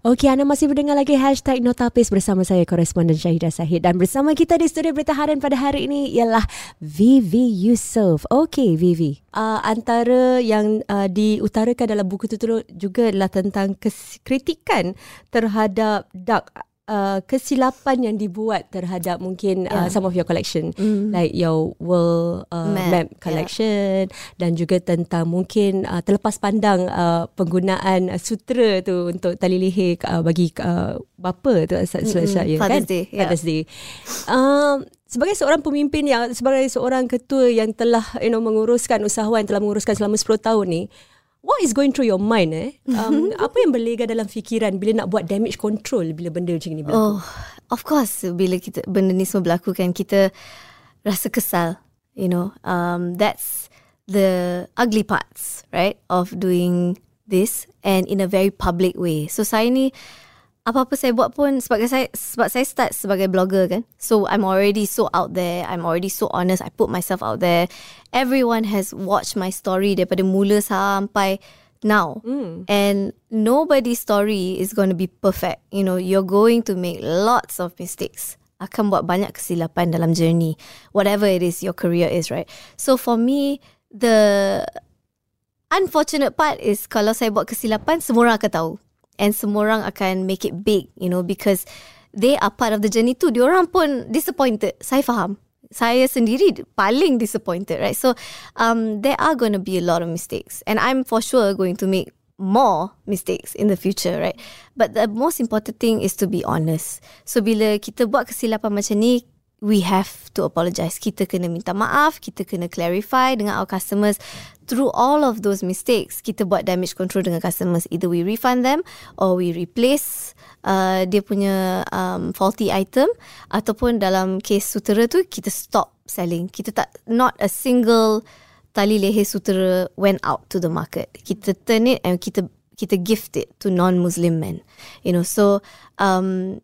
Okey, anda masih mendengar lagi hashtag Notapis bersama saya, koresponden Syahidah Sahid. Dan bersama kita di studio Berita Harian pada hari ini ialah Vivi Yusof. Okey, Vivi. Uh, antara yang uh, diutarakan dalam buku itu juga adalah tentang kritikan terhadap dark uh, kesilapan yang dibuat terhadap mungkin uh, yeah. uh, some of your collection mm. like your world uh, map. map collection yeah. dan juga tentang mungkin uh, terlepas pandang uh, penggunaan uh, sutra tu untuk tali leher uh, bagi uh, bapa tu selesai ya kan Day. Father's Day. Um, sebagai seorang pemimpin yang sebagai seorang ketua yang telah you know menguruskan usahawan telah menguruskan selama 10 tahun ni what is going through your mind eh? Um, apa yang berlega dalam fikiran bila nak buat damage control bila benda macam ni berlaku? Oh, of course bila kita benda ni semua berlaku kan kita rasa kesal, you know. Um, that's the ugly parts, right, of doing this and in a very public way. So saya ni apa-apa saya buat pun sebab saya sebab saya start sebagai blogger kan. So I'm already so out there. I'm already so honest. I put myself out there. Everyone has watched my story daripada mula sampai now. Mm. And nobody's story is going to be perfect. You know, you're going to make lots of mistakes. Akan buat banyak kesilapan dalam journey. Whatever it is your career is, right? So for me, the unfortunate part is kalau saya buat kesilapan, semua orang akan tahu and semua orang akan make it big, you know, because they are part of the journey too. Diorang pun disappointed. Saya faham. Saya sendiri paling disappointed, right? So, um, there are going to be a lot of mistakes, and I'm for sure going to make more mistakes in the future, right? But the most important thing is to be honest. So, bila kita buat kesilapan macam ni, we have to apologize. Kita kena minta maaf, kita kena clarify dengan our customers. Through all of those mistakes, kita buat damage control dengan customers. Either we refund them or we replace uh, dia punya um, faulty item ataupun dalam case sutera tu kita stop selling. Kita tak not a single tali leher sutera went out to the market. Kita turn it and kita kita gift it to non-Muslim men. You know, so um,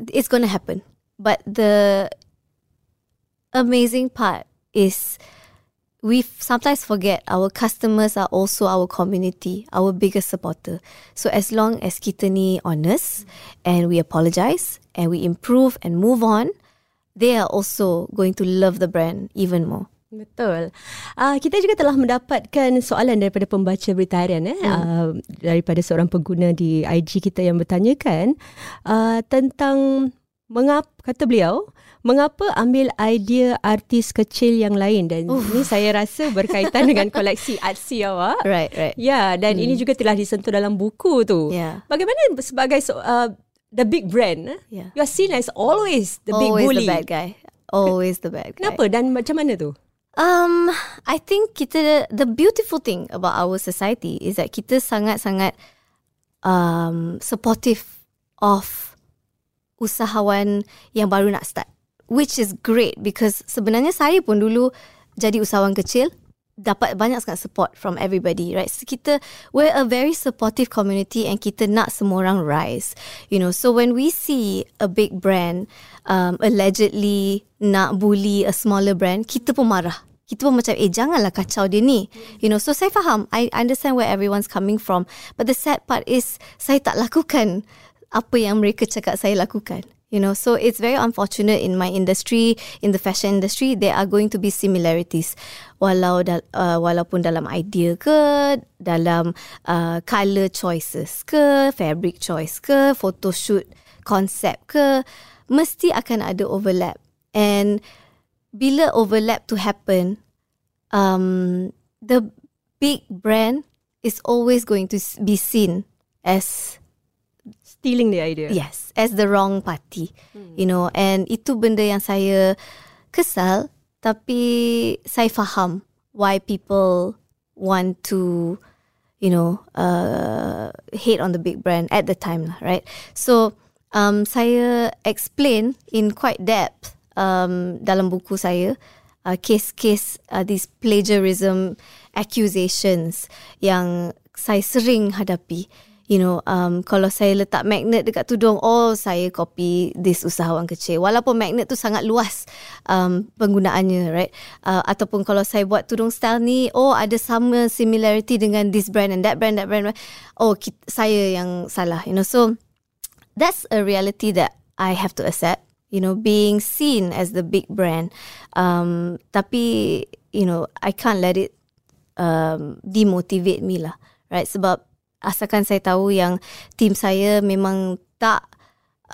it's going to happen. But the amazing part is we sometimes forget our customers are also our community, our biggest supporter. So as long as kita ni honest and we apologize and we improve and move on, they are also going to love the brand even more. Betul. Uh, kita juga telah mendapatkan soalan daripada pembaca berita harian eh hmm. uh, daripada seorang pengguna di IG kita yang bertanyakan uh, tentang mengapa kata beliau mengapa ambil idea artis kecil yang lain dan Oof. ini saya rasa berkaitan dengan koleksi artsy awak. Right, right. Ya, yeah, dan hmm. ini juga telah disentuh dalam buku tu. Yeah. Bagaimana sebagai uh, the big brand, yeah. you are seen as always the always big bully. Always the bad guy. Always the bad guy. Kenapa dan macam mana tu? Um, I think kita the beautiful thing about our society is that kita sangat-sangat um supportive of usahawan yang baru nak start. Which is great because sebenarnya saya pun dulu jadi usahawan kecil dapat banyak sangat support from everybody right? So kita we're a very supportive community and kita nak semua orang rise you know. So when we see a big brand um, allegedly nak bully a smaller brand kita pun marah. Kita pun macam eh janganlah kacau dia ni. You know so saya faham. I understand where everyone's coming from. But the sad part is saya tak lakukan apa yang mereka cakap saya lakukan You know, so it's very unfortunate in my industry, in the fashion industry, there are going to be similarities. Walau da, uh, walaupun dalam idea ke, dalam uh, color choices ke, fabric choice ke, photo shoot concept ke, mesti akan ada overlap. And bila overlap to happen, um, the big brand is always going to be seen as stealing the idea. Yes, as the wrong party. Hmm. You know, and itu benda yang saya kesal tapi saya faham why people want to you know uh, hate on the big brand at the time lah, right? So um, saya explain in quite depth um, dalam buku saya uh, case-case uh, these plagiarism accusations yang saya sering hadapi you know um kalau saya letak magnet dekat tudung oh saya copy this usahawan kecil walaupun magnet tu sangat luas um penggunaannya right uh, ataupun kalau saya buat tudung style ni oh ada sama similarity dengan this brand and that brand that brand oh kita, saya yang salah you know so that's a reality that I have to accept. You know, being seen as the big brand. Um, tapi you know, I can't let it um, demotivate me lah, right? Sebab asalkan saya tahu yang team saya memang tak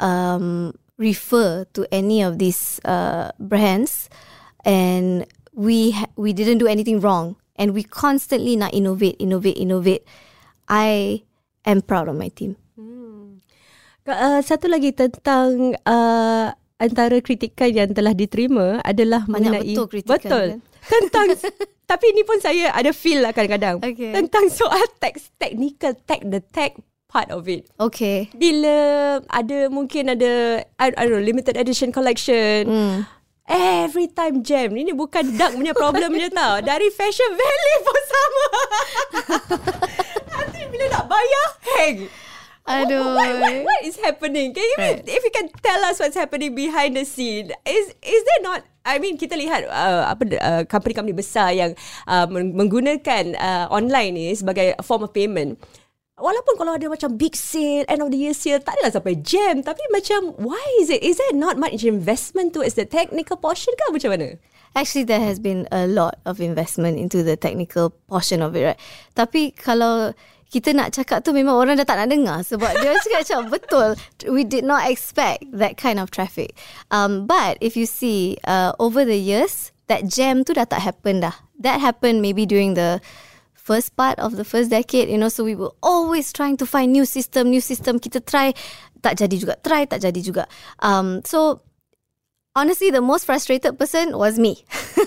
um, refer to any of these uh, brands, and we ha- we didn't do anything wrong, and we constantly nak innovate, innovate, innovate. I am proud of my team. Uh, satu lagi tentang uh, antara kritikan yang telah diterima adalah Banyak mengenai betul kritikan, betul kan? Tentang tapi ni pun saya ada feel lah kadang-kadang. Okay. tentang soal tech technical tech the tech part of it. Okay. bila ada mungkin ada I, I don't know limited edition collection. Hmm. Every time jam. Ini bukan dark punya problem je tau. Dari Fashion Valley pun sama. Nanti bila nak bayar Hang Aduh. what, what, what is happening? Can you Right. if you can tell us what's happening behind the scene? Is is there not? I mean, kita lihat uh, apa uh, company-company besar yang uh, meng- menggunakan uh, online ni sebagai form of payment. Walaupun kalau ada macam big sale, end of the year sale, tak adalah sampai jam. Tapi macam, why is it? Is there not much investment towards the technical portion ke macam mana? Actually, there has been a lot of investment into the technical portion of it, right? Tapi kalau kita nak cakap tu memang orang dah tak nak dengar sebab dia cakap macam betul we did not expect that kind of traffic. Um, but if you see uh, over the years that jam tu dah tak happen dah. That happened maybe during the first part of the first decade, you know, so we were always trying to find new system, new system. Kita try, tak jadi juga. Try, tak jadi juga. Um, so, honestly, the most frustrated person was me.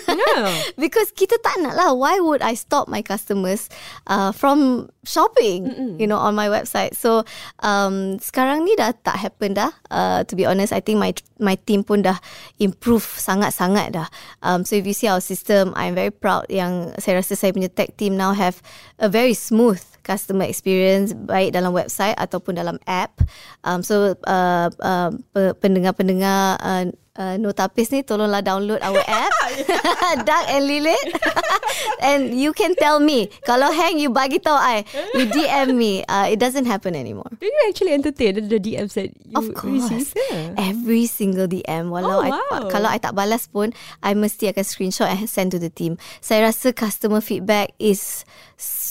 No. Because kita tak nak lah. Why would I stop my customers uh, from shopping, you know, on my website? So, um, sekarang ni dah tak happen dah. Uh, to be honest, I think my my team pun dah improve sangat-sangat dah. Um, so, if you see our system, I'm very proud yang saya rasa saya punya tech team now have a very smooth customer experience baik dalam website ataupun dalam app. Um, so uh, uh, pe- pendengar-pendengar uh, uh, Notapis ni tolonglah download our app Dark and Lilith and you can tell me kalau hang you bagi tahu I you DM me uh, it doesn't happen anymore. Do you actually entertain the DMs that you Of course. receive? Yeah. Every single DM walau Oh, I, wow. kalau I tak balas pun I mesti akan screenshot and send to the team. Saya rasa customer feedback is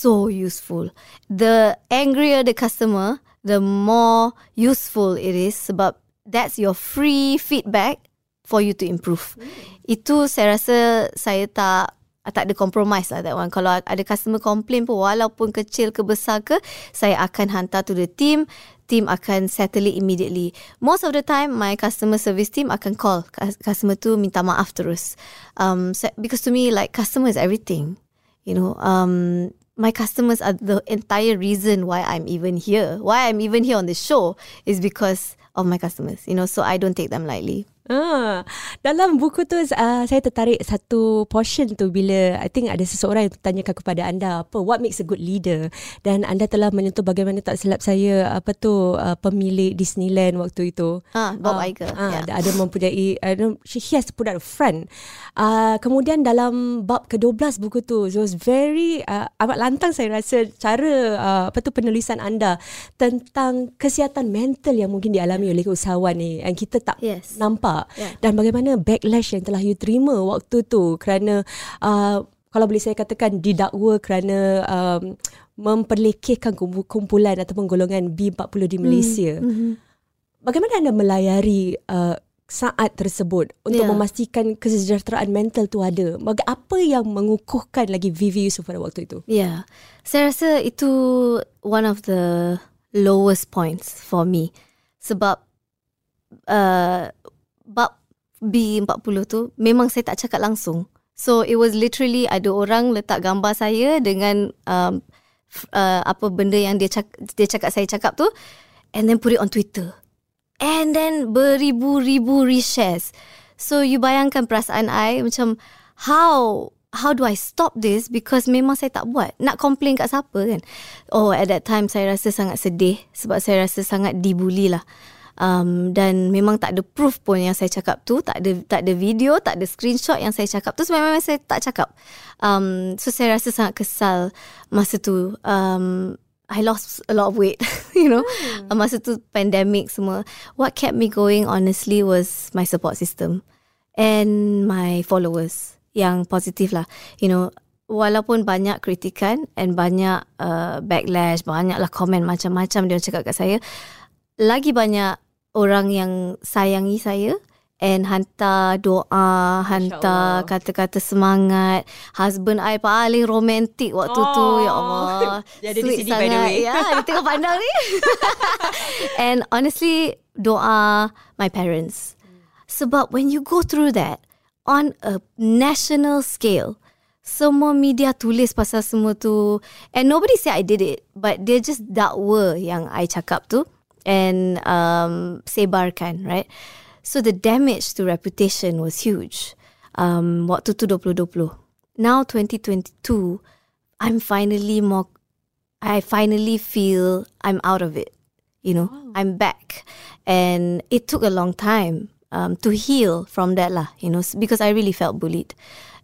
so useful. The angrier the customer, the more useful it is sebab that's your free feedback for you to improve. Itu saya rasa saya tak tak ada compromise lah that one. Kalau ada customer complain pun walaupun kecil ke besar ke, saya akan hantar to the team. Team akan settle it immediately. Most of the time, my customer service team akan call cus- customer tu minta maaf terus. Um, so, because to me, like customer is everything. You know, um, my customers are the entire reason why I'm even here. Why I'm even here on the show is because of my customers. You know, so I don't take them lightly. Ah, dalam buku tu uh, saya tertarik satu portion tu bila I think ada seseorang yang bertanyakan kepada anda apa what makes a good leader dan anda telah menyentuh bagaimana tak silap saya apa tu uh, pemilik Disneyland waktu itu. Ah, Bob Ah, Iger. Ah, Yeah. ada mempunyai uh, she he has put out a front. Uh, kemudian dalam bab ke-12 buku tu it was very uh, amat lantang saya rasa cara uh, apa tu penulisan anda tentang kesihatan mental yang mungkin dialami oleh usahawan ni yang kita tak Yes. nampak Yeah. dan bagaimana backlash yang telah you terima waktu tu kerana uh, kalau boleh saya katakan didakwa kerana um, memperlekehkan kumpu- kumpulan ataupun golongan B40 di Malaysia. Mm-hmm. Bagaimana anda melayari uh, saat tersebut untuk Ya. memastikan kesejahteraan mental tu ada? Baga- apa yang mengukuhkan lagi Vivi Yusof pada waktu itu? Yeah. Saya rasa itu one of the lowest points for me. Sebab uh, bab B40 tu memang saya tak cakap langsung. So it was literally ada orang letak gambar saya dengan um, uh, apa benda yang dia cakap, dia cakap saya cakap tu and then put it on Twitter. And then beribu-ribu reshares. So you bayangkan perasaan I macam how how do I stop this because memang saya tak buat. Nak complain kat siapa kan? Oh at that time saya rasa sangat sedih sebab saya rasa sangat dibuli lah. Um, dan memang tak ada proof pun yang saya cakap tu tak ada tak ada video tak ada screenshot yang saya cakap tu sebab memang saya tak cakap um, so saya rasa sangat kesal masa tu um, I lost a lot of weight, you know. Mm. Masa tu pandemic semua. What kept me going honestly was my support system and my followers yang positif lah. You know, walaupun banyak kritikan and banyak uh, backlash, banyaklah komen macam-macam dia cakap kat saya, lagi banyak orang yang sayangi saya and hantar doa, hantar kata-kata semangat. Husband I paling romantik waktu oh. tu. Ya Allah. Jadi di sini by the way. Ya, dia tengah pandang ni. and honestly, doa my parents. Sebab when you go through that on a national scale, semua media tulis pasal semua tu. And nobody say I did it. But they just dakwa yang I cakap tu. And um, sebarkan, right? So the damage to reputation was huge. Um, waktu tu 2020. Now 2022, I'm finally more, I finally feel I'm out of it. You know, wow. I'm back. And it took a long time um, to heal from that lah, you know, because I really felt bullied.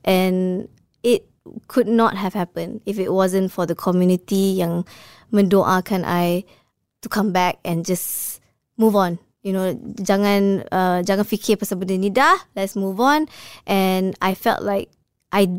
And it could not have happened if it wasn't for the community yang mendoakan I to come back and just move on. You know jangan uh, jangan fikir pasal benda ni dah let's move on. And i felt like i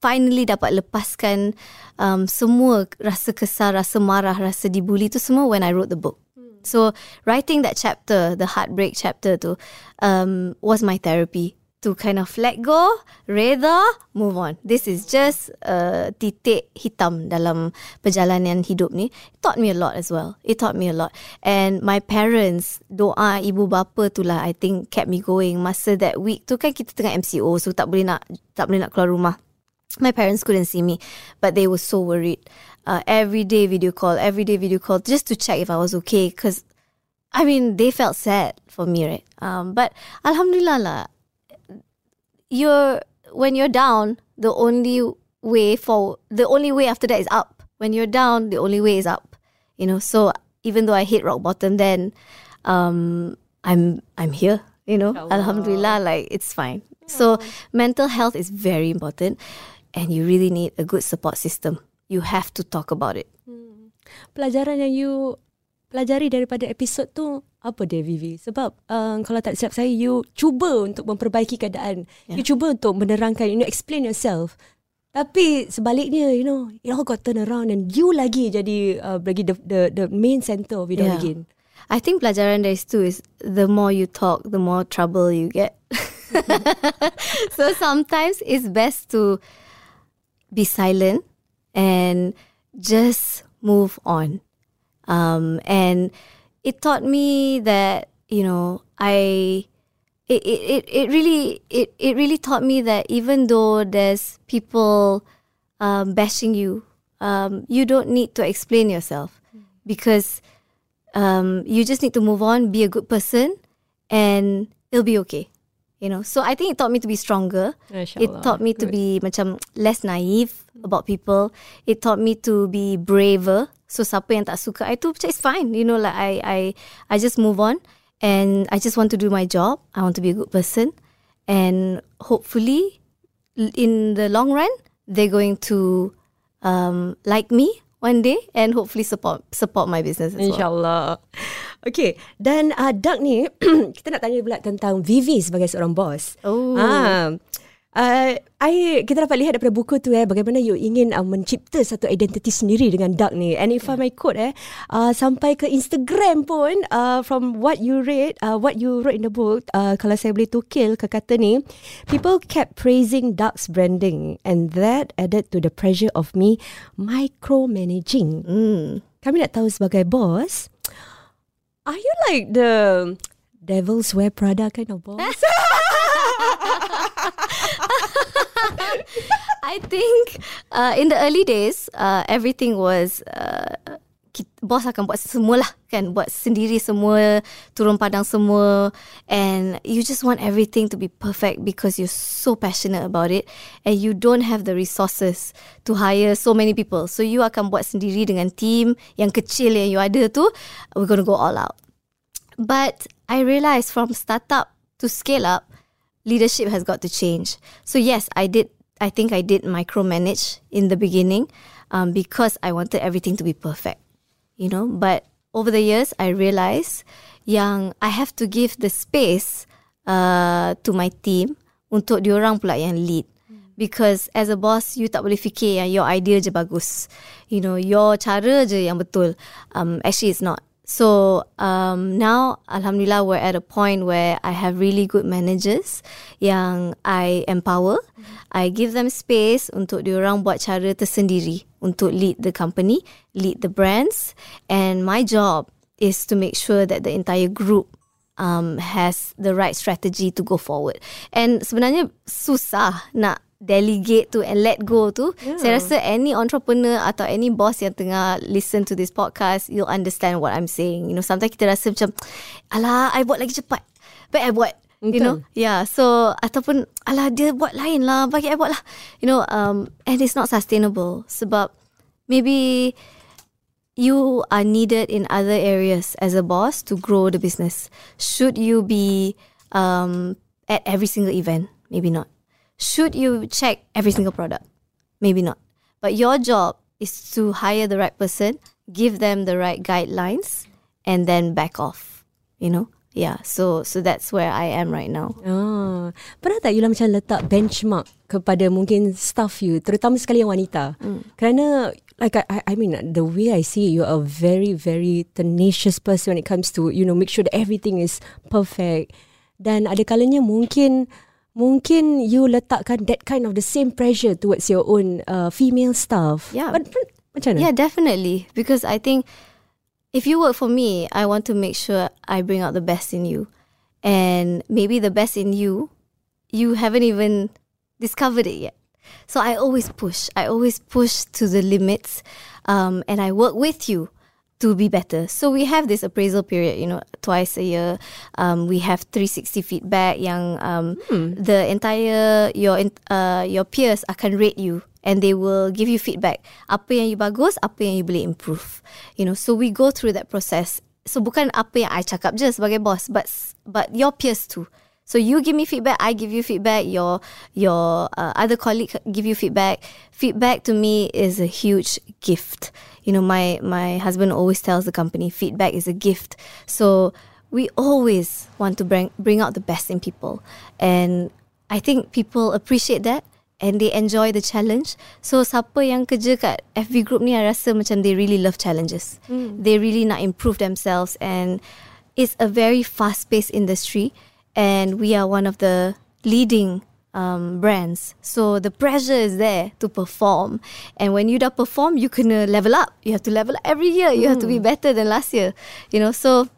finally dapat lepaskan um, semua rasa kesal rasa marah rasa dibuli tu semua when i wrote the book. So writing that chapter the heartbreak chapter tu um, was my therapy to kind of let go, reda, move on. This is just a titik hitam dalam perjalanan hidup ni. It taught me a lot as well. It taught me a lot. And my parents, doa ibu bapa tu lah I think kept me going. Masa that week tu kan kita tengah MCO so tak boleh nak tak boleh nak keluar rumah. My parents couldn't see me but they were so worried. Uh, every day video call, every day video call just to check if I was okay because I mean, they felt sad for me, right? Um, but Alhamdulillah lah, you're when you're down, the only way for the only way after that is up. When you're down, the only way is up. You know, so even though I hit rock bottom then, um, I'm I'm here. You know, oh, Alhamdulillah, like it's fine. So mental health is very important, and you really need a good support system. You have to talk about it. Hmm. Pelajaran yang you pelajari daripada episod tu apa dia Vivi? Sebab uh, kalau tak silap saya you cuba untuk memperbaiki keadaan. Yeah. you cuba untuk menerangkan you know explain yourself. Tapi sebaliknya you know it all got turn around and you lagi jadi uh, bagi the, the the main center of it yeah. all again. I think pelajaran dari situ is the more you talk the more trouble you get. So sometimes it's best to be silent and just move on um and it taught me that you know I it it it really it it really taught me that even though there's people um, bashing you, um, you don't need to explain yourself because um, you just need to move on, be a good person, and it'll be okay. You know, so I think it taught me to be stronger. It taught me to be macam less naive about people. It taught me to be braver So siapa yang tak suka I tu macam it's fine. You know like I I I just move on and I just want to do my job. I want to be a good person and hopefully in the long run they're going to um like me one day and hopefully support support my business as Insyaallah. well. Okay, dan uh, Doug ni kita nak tanya pula tentang Vivi sebagai seorang bos. Oh. Ah, Uh, I kita dapat lihat daripada buku tu eh bagaimana you ingin uh, mencipta satu identiti sendiri dengan Duck ni and if yeah. I may quote eh uh, sampai ke Instagram pun uh, from what you read uh, what you wrote in the book uh, kalau saya boleh tukil ke kata ni people kept praising Duck's branding and that added to the pressure of me micromanaging mm. kami nak tahu sebagai boss are you like the devil's wear Prada kind of boss I think uh, in the early days, uh, everything was uh, bos akan buat semua lah kan? Buat sendiri semua turun padang semua. And you just want everything to be perfect because you're so passionate about it. And you don't have the resources to hire so many people. So you akan buat sendiri dengan team yang kecil yang you ada tu we're to go all out. But I realised from startup to scale up leadership has got to change. So yes, I did. I think I did micromanage in the beginning um, because I wanted everything to be perfect. you know. But over the years, I realized yang I have to give the space uh, to my team untuk diorang pula yang lead. Because as a boss, you tak boleh fikir yang your idea je bagus. You know, your cara je yang betul. Um, actually, it's not. So um, now, Alhamdulillah, we're at a point where I have really good managers yang I empower. I give them space untuk diorang buat cara tersendiri untuk lead the company, lead the brands. And my job is to make sure that the entire group um, has the right strategy to go forward. And sebenarnya susah nak delegate to and let go tu. Yeah. Saya rasa any entrepreneur atau any boss yang tengah listen to this podcast, you'll understand what I'm saying. You know, sometimes kita rasa macam, alah, I buat lagi cepat. Baik I buat. Betul. You know, yeah. So ataupun, alah dia buat lain lah, bagi I buat lah. You know, um, and it's not sustainable. Sebab maybe you are needed in other areas as a boss to grow the business. Should you be um, at every single event? Maybe not. Should you check every single product? Maybe not. But your job is to hire the right person, give them the right guidelines, and then back off. You know? Yeah, so so that's where I am right now. Oh, pernah tak you lah macam letak benchmark kepada mungkin staff you, terutama sekali yang wanita? Mm. Kerana like I, I mean the way I see you are a very very tenacious person when it comes to you know make sure that everything is perfect. Dan ada kalanya mungkin mungkin you letakkan that kind of the same pressure towards your own uh, female staff. Yeah. But, macam mana? Yeah, definitely. Because I think if you work for me, I want to make sure I bring out the best in you. And maybe the best in you, you haven't even discovered it yet. So I always push. I always push to the limits. Um, and I work with you to be better. So we have this appraisal period, you know, twice a year. Um, we have 360 feedback yang um, hmm. the entire your uh, your peers akan rate you and they will give you feedback. Apa yang you bagus, apa yang you boleh improve. You know, so we go through that process. So bukan apa yang I cakap je sebagai boss, but but your peers too. So you give me feedback, I give you feedback. Your your uh, other colleague give you feedback. Feedback to me is a huge gift. You know, my my husband always tells the company feedback is a gift. So we always want to bring bring out the best in people, and I think people appreciate that and they enjoy the challenge. So siapa yang kerja kat FB group ni, I rasa macam they really love challenges. Mm. They really nak improve themselves, and it's a very fast paced industry and we are one of the leading um, brands. So the pressure is there to perform. And when you dah perform, you can level up. You have to level up every year. You mm. have to be hmm. better than last year. You know, so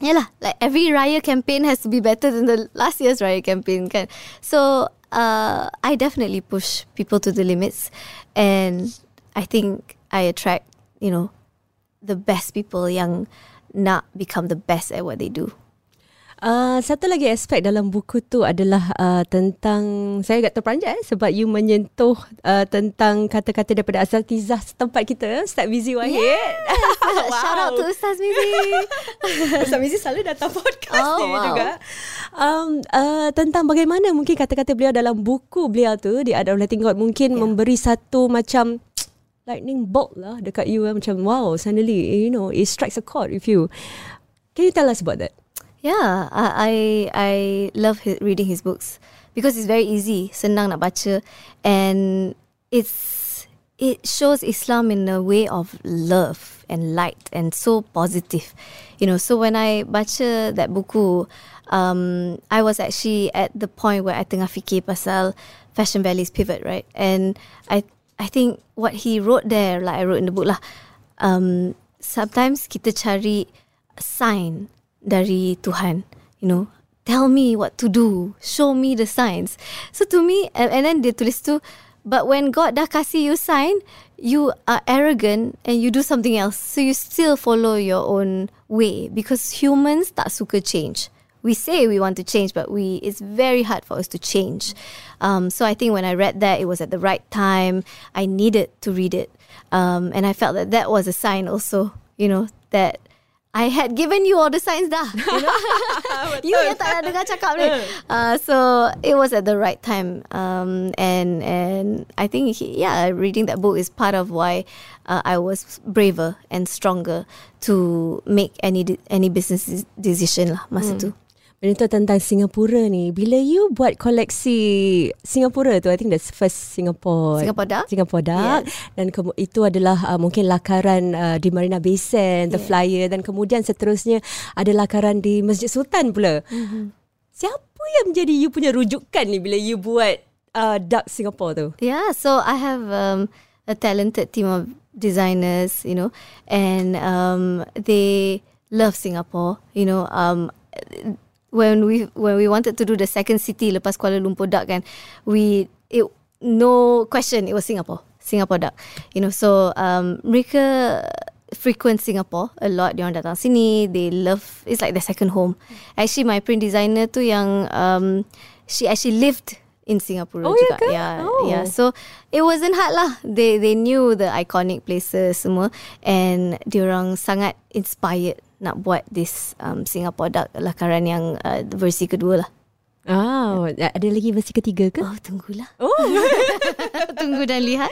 yeah lah, like every Raya campaign has to be better than the last year's Raya campaign. Kan? So uh, I definitely push people to the limits. And I think I attract, you know, the best people young, not become the best at what they do. Uh, satu lagi aspek dalam buku tu adalah uh, tentang saya agak terperanjat eh, sebab you menyentuh uh, tentang kata-kata daripada asal tizah setempat kita Ustaz Mizi Wahid. Yes. wow. Shout out to Ustaz Mizi. Ustaz Mizi selalu datang podcast oh, ni wow. juga. Um, uh, tentang bagaimana mungkin kata-kata beliau dalam buku beliau tu di Ada Letting God mungkin yeah. memberi satu macam lightning bolt lah dekat you eh. macam wow suddenly you know it strikes a chord with you. Can you tell us about that? Yeah, I I love his, reading his books because it's very easy, senang nak baca, and it's it shows Islam in a way of love and light and so positive, you know. So when I baca that buku, um, I was actually at the point where I tengah fikir pasal Fashion Valley's pivot, right? And I I think what he wrote there, like I wrote in the book lah, um, sometimes kita cari sign dari Tuhan. You know, tell me what to do. Show me the signs. So to me, and, then dia tulis tu, but when God dah kasih you sign, you are arrogant and you do something else. So you still follow your own way because humans tak suka change. We say we want to change, but we it's very hard for us to change. Um, so I think when I read that, it was at the right time. I needed to read it, um, and I felt that that was a sign also. You know that I had given you all the signs dah. You, know? you yang tak nak dengar cakap ni. Uh, so it was at the right time. Um, and and I think he, yeah, reading that book is part of why uh, I was braver and stronger to make any any business decision lah masa hmm. tu. Benda tu tentang Singapura ni. Bila you buat koleksi Singapura tu, I think that's first Singapore. Singapore Duck. Singapore Duck. Yes. Dan ke- itu adalah uh, mungkin lakaran uh, di Marina Bay Sands, yeah. The Flyer. Dan kemudian seterusnya ada lakaran di Masjid Sultan pula. Mm-hmm. Siapa yang menjadi you punya rujukan ni bila you buat uh, Duck Singapore tu? Yeah, so I have um, a talented team of designers, you know. And um, they love Singapore, you know. Um, when we when we wanted to do the second city lepas Kuala Lumpur Duck kan we it no question it was Singapore Singapore Duck you know so um mereka frequent Singapore a lot dia orang datang sini they love it's like the second home actually my print designer tu yang um she actually lived in Singapore oh, juga. Yeah, yeah, oh. yeah. So it wasn't hard lah. They they knew the iconic places semua and diorang sangat inspired nak buat this um, Singapore Duck lakaran yang uh, versi kedua lah. Oh, ada lagi versi ketiga ke? Oh, tunggulah. Oh. Tunggu dan lihat.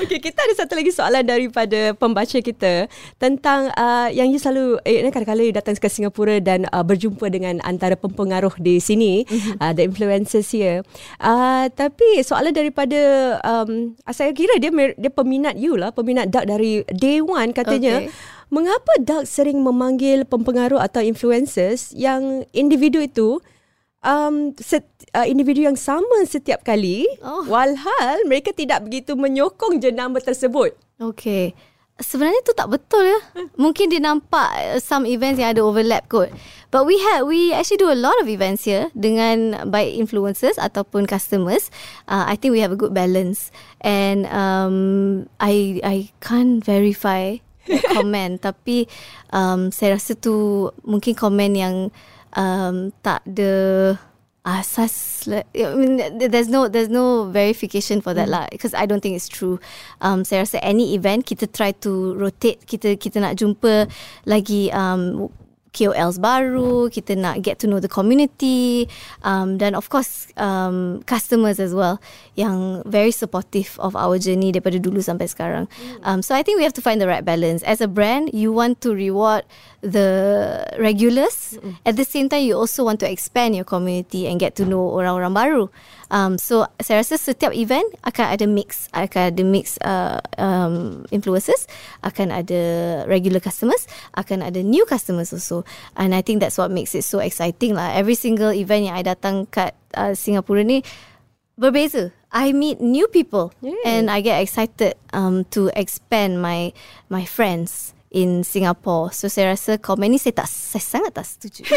Okey, kita ada satu lagi soalan daripada pembaca kita tentang uh, yang you selalu eh, kadang-kadang datang ke Singapura dan uh, berjumpa dengan antara pempengaruh di sini, mm-hmm. uh, the influencers here. Uh, tapi soalan daripada um, saya kira dia dia peminat you lah, peminat Duck dari day one katanya. Okay. Mengapa Duck sering memanggil pempengaruh atau influencers yang individu itu um, set, uh, individu yang sama setiap kali oh. walhal mereka tidak begitu menyokong jenama tersebut. Okay. Sebenarnya tu tak betul ya. Mungkin dia nampak uh, some events yang ada overlap kot. But we have we actually do a lot of events here dengan baik influencers ataupun customers. Uh, I think we have a good balance. And um, I I can't verify komen tapi um, saya rasa tu mungkin komen yang um, tak ada asas I mean, there's no there's no verification for that mm. lah because I don't think it's true. Um saya rasa any event kita try to rotate kita kita nak jumpa lagi um KOLs baru, kita nak get to know the community, um, dan of course um, customers as well yang very supportive of our journey daripada dulu sampai sekarang. Mm. Um, so I think we have to find the right balance. As a brand, you want to reward the regulars. At the same time, you also want to expand your community and get to know orang-orang baru. Um, so saya rasa setiap event akan ada mix, akan ada mix uh, um, influencers, akan ada regular customers, akan ada new customers also. And I think that's what makes it so exciting lah. Every single event yang I datang kat uh, Singapura ni berbeza. I meet new people yeah. and I get excited um, to expand my my friends in Singapore. So saya rasa komen ni saya tak saya sangat tak setuju.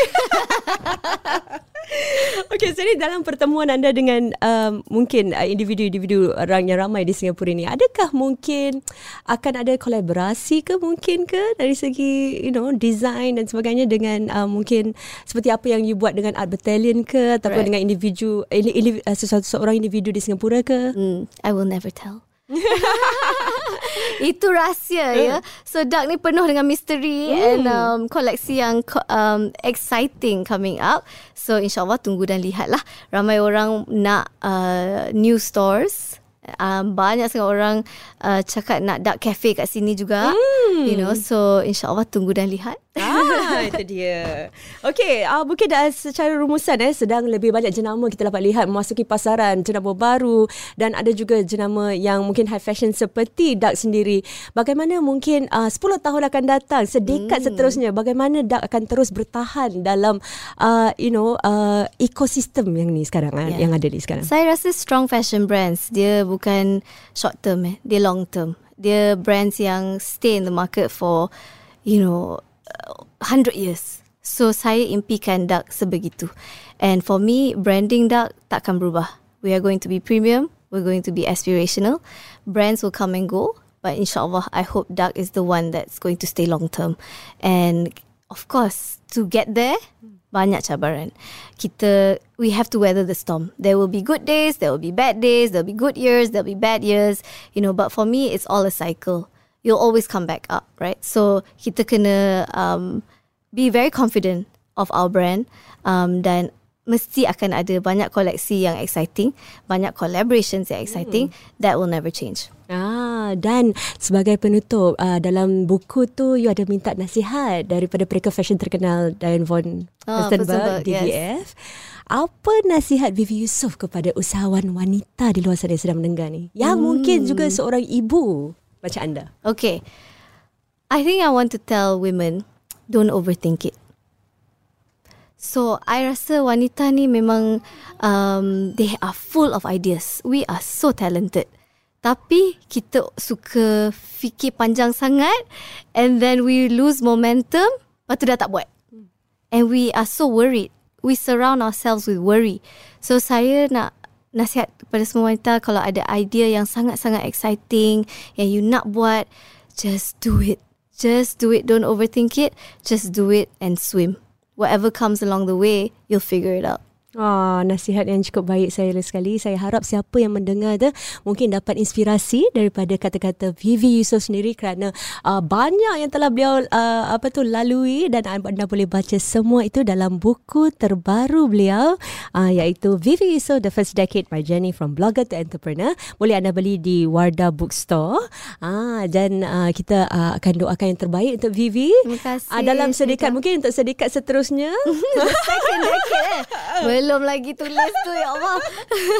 Okey, jadi dalam pertemuan anda dengan um, mungkin uh, individu-individu orang yang ramai di Singapura ini, adakah mungkin akan ada kolaborasi ke mungkin ke dari segi you know design dan sebagainya dengan uh, mungkin seperti apa yang you buat dengan Art Battalion ke ataupun right. dengan individu ini, ini uh, sesuatu seorang individu di Singapura ke? Mm, I will never tell. Itu rahsia ya. So Duck ni penuh dengan misteri mm. and um, koleksi yang um, exciting coming up. So insyaAllah tunggu dan lihatlah. Ramai orang nak uh, new stores. Um, banyak sangat orang uh, cakap nak Duck Cafe kat sini juga. Mm. You know, so insyaAllah tunggu dan lihat. Ah, itu dia. Okey, uh, mungkin dah secara rumusan eh sedang lebih banyak jenama kita dapat lihat memasuki pasaran jenama baru dan ada juga jenama yang mungkin high fashion seperti Duck sendiri. Bagaimana mungkin uh, 10 tahun akan datang, sedekad hmm. seterusnya bagaimana Duck akan terus bertahan dalam uh, you know uh, ekosistem yang ni sekarang yeah. uh, yang ada di sekarang. Saya rasa strong fashion brands dia bukan short term eh, dia long term. Dia brands yang stay in the market for you know 100 years. So saya impikan Duck sebegitu. And for me, branding Duck takkan berubah. We are going to be premium. We're going to be aspirational. Brands will come and go. But inshallah, I hope Duck is the one that's going to stay long term. And of course, to get there, banyak cabaran. Kita, we have to weather the storm. There will be good days, there will be bad days, there will be good years, there will be bad years. You know, but for me, it's all a cycle you'll always come back up, right? So kita kena um, be very confident of our brand um, dan mesti akan ada banyak koleksi yang exciting, banyak collaborations yang exciting. Mm. That will never change. Ah, dan sebagai penutup uh, dalam buku tu you ada minta nasihat daripada pereka fashion terkenal Diane von Furstenberg, oh, DVF. Yes. Apa nasihat Vivi Yusof kepada usahawan wanita di luar sana yang sedang mendengar ni? Yang hmm. mungkin juga seorang ibu macam anda. Okay. I think I want to tell women don't overthink it. So, I rasa wanita ni memang um, they are full of ideas. We are so talented. Tapi kita suka fikir panjang sangat and then we lose momentum, lepas tu dah tak buat. And we are so worried. We surround ourselves with worry. So saya nak nasihat kepada semua wanita kalau ada idea yang sangat-sangat exciting yang you nak buat, just do it. Just do it. Don't overthink it. Just do it and swim. Whatever comes along the way, you'll figure it out. Oh, nasihat yang cukup baik saya sekali. Saya harap siapa yang mendengar tu mungkin dapat inspirasi daripada kata-kata Vivi Yusof sendiri kerana uh, banyak yang telah beliau uh, apa tu lalui dan anda boleh baca semua itu dalam buku terbaru beliau uh, iaitu Vivi Yusof The First Decade My Journey from Blogger to Entrepreneur. Boleh anda beli di Wardah Bookstore. Ah dan uh, kita uh, akan doakan yang terbaik untuk Vivi. Terima kasih. Uh, dalam sedikit mungkin untuk sedikit seterusnya. Second decade eh. belum lagi tulis tu ya Allah.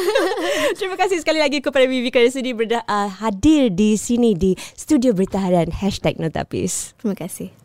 Terima kasih sekali lagi kepada Vivi kerana sudi berda- uh, hadir di sini di studio berita harian Notapis. Terima kasih.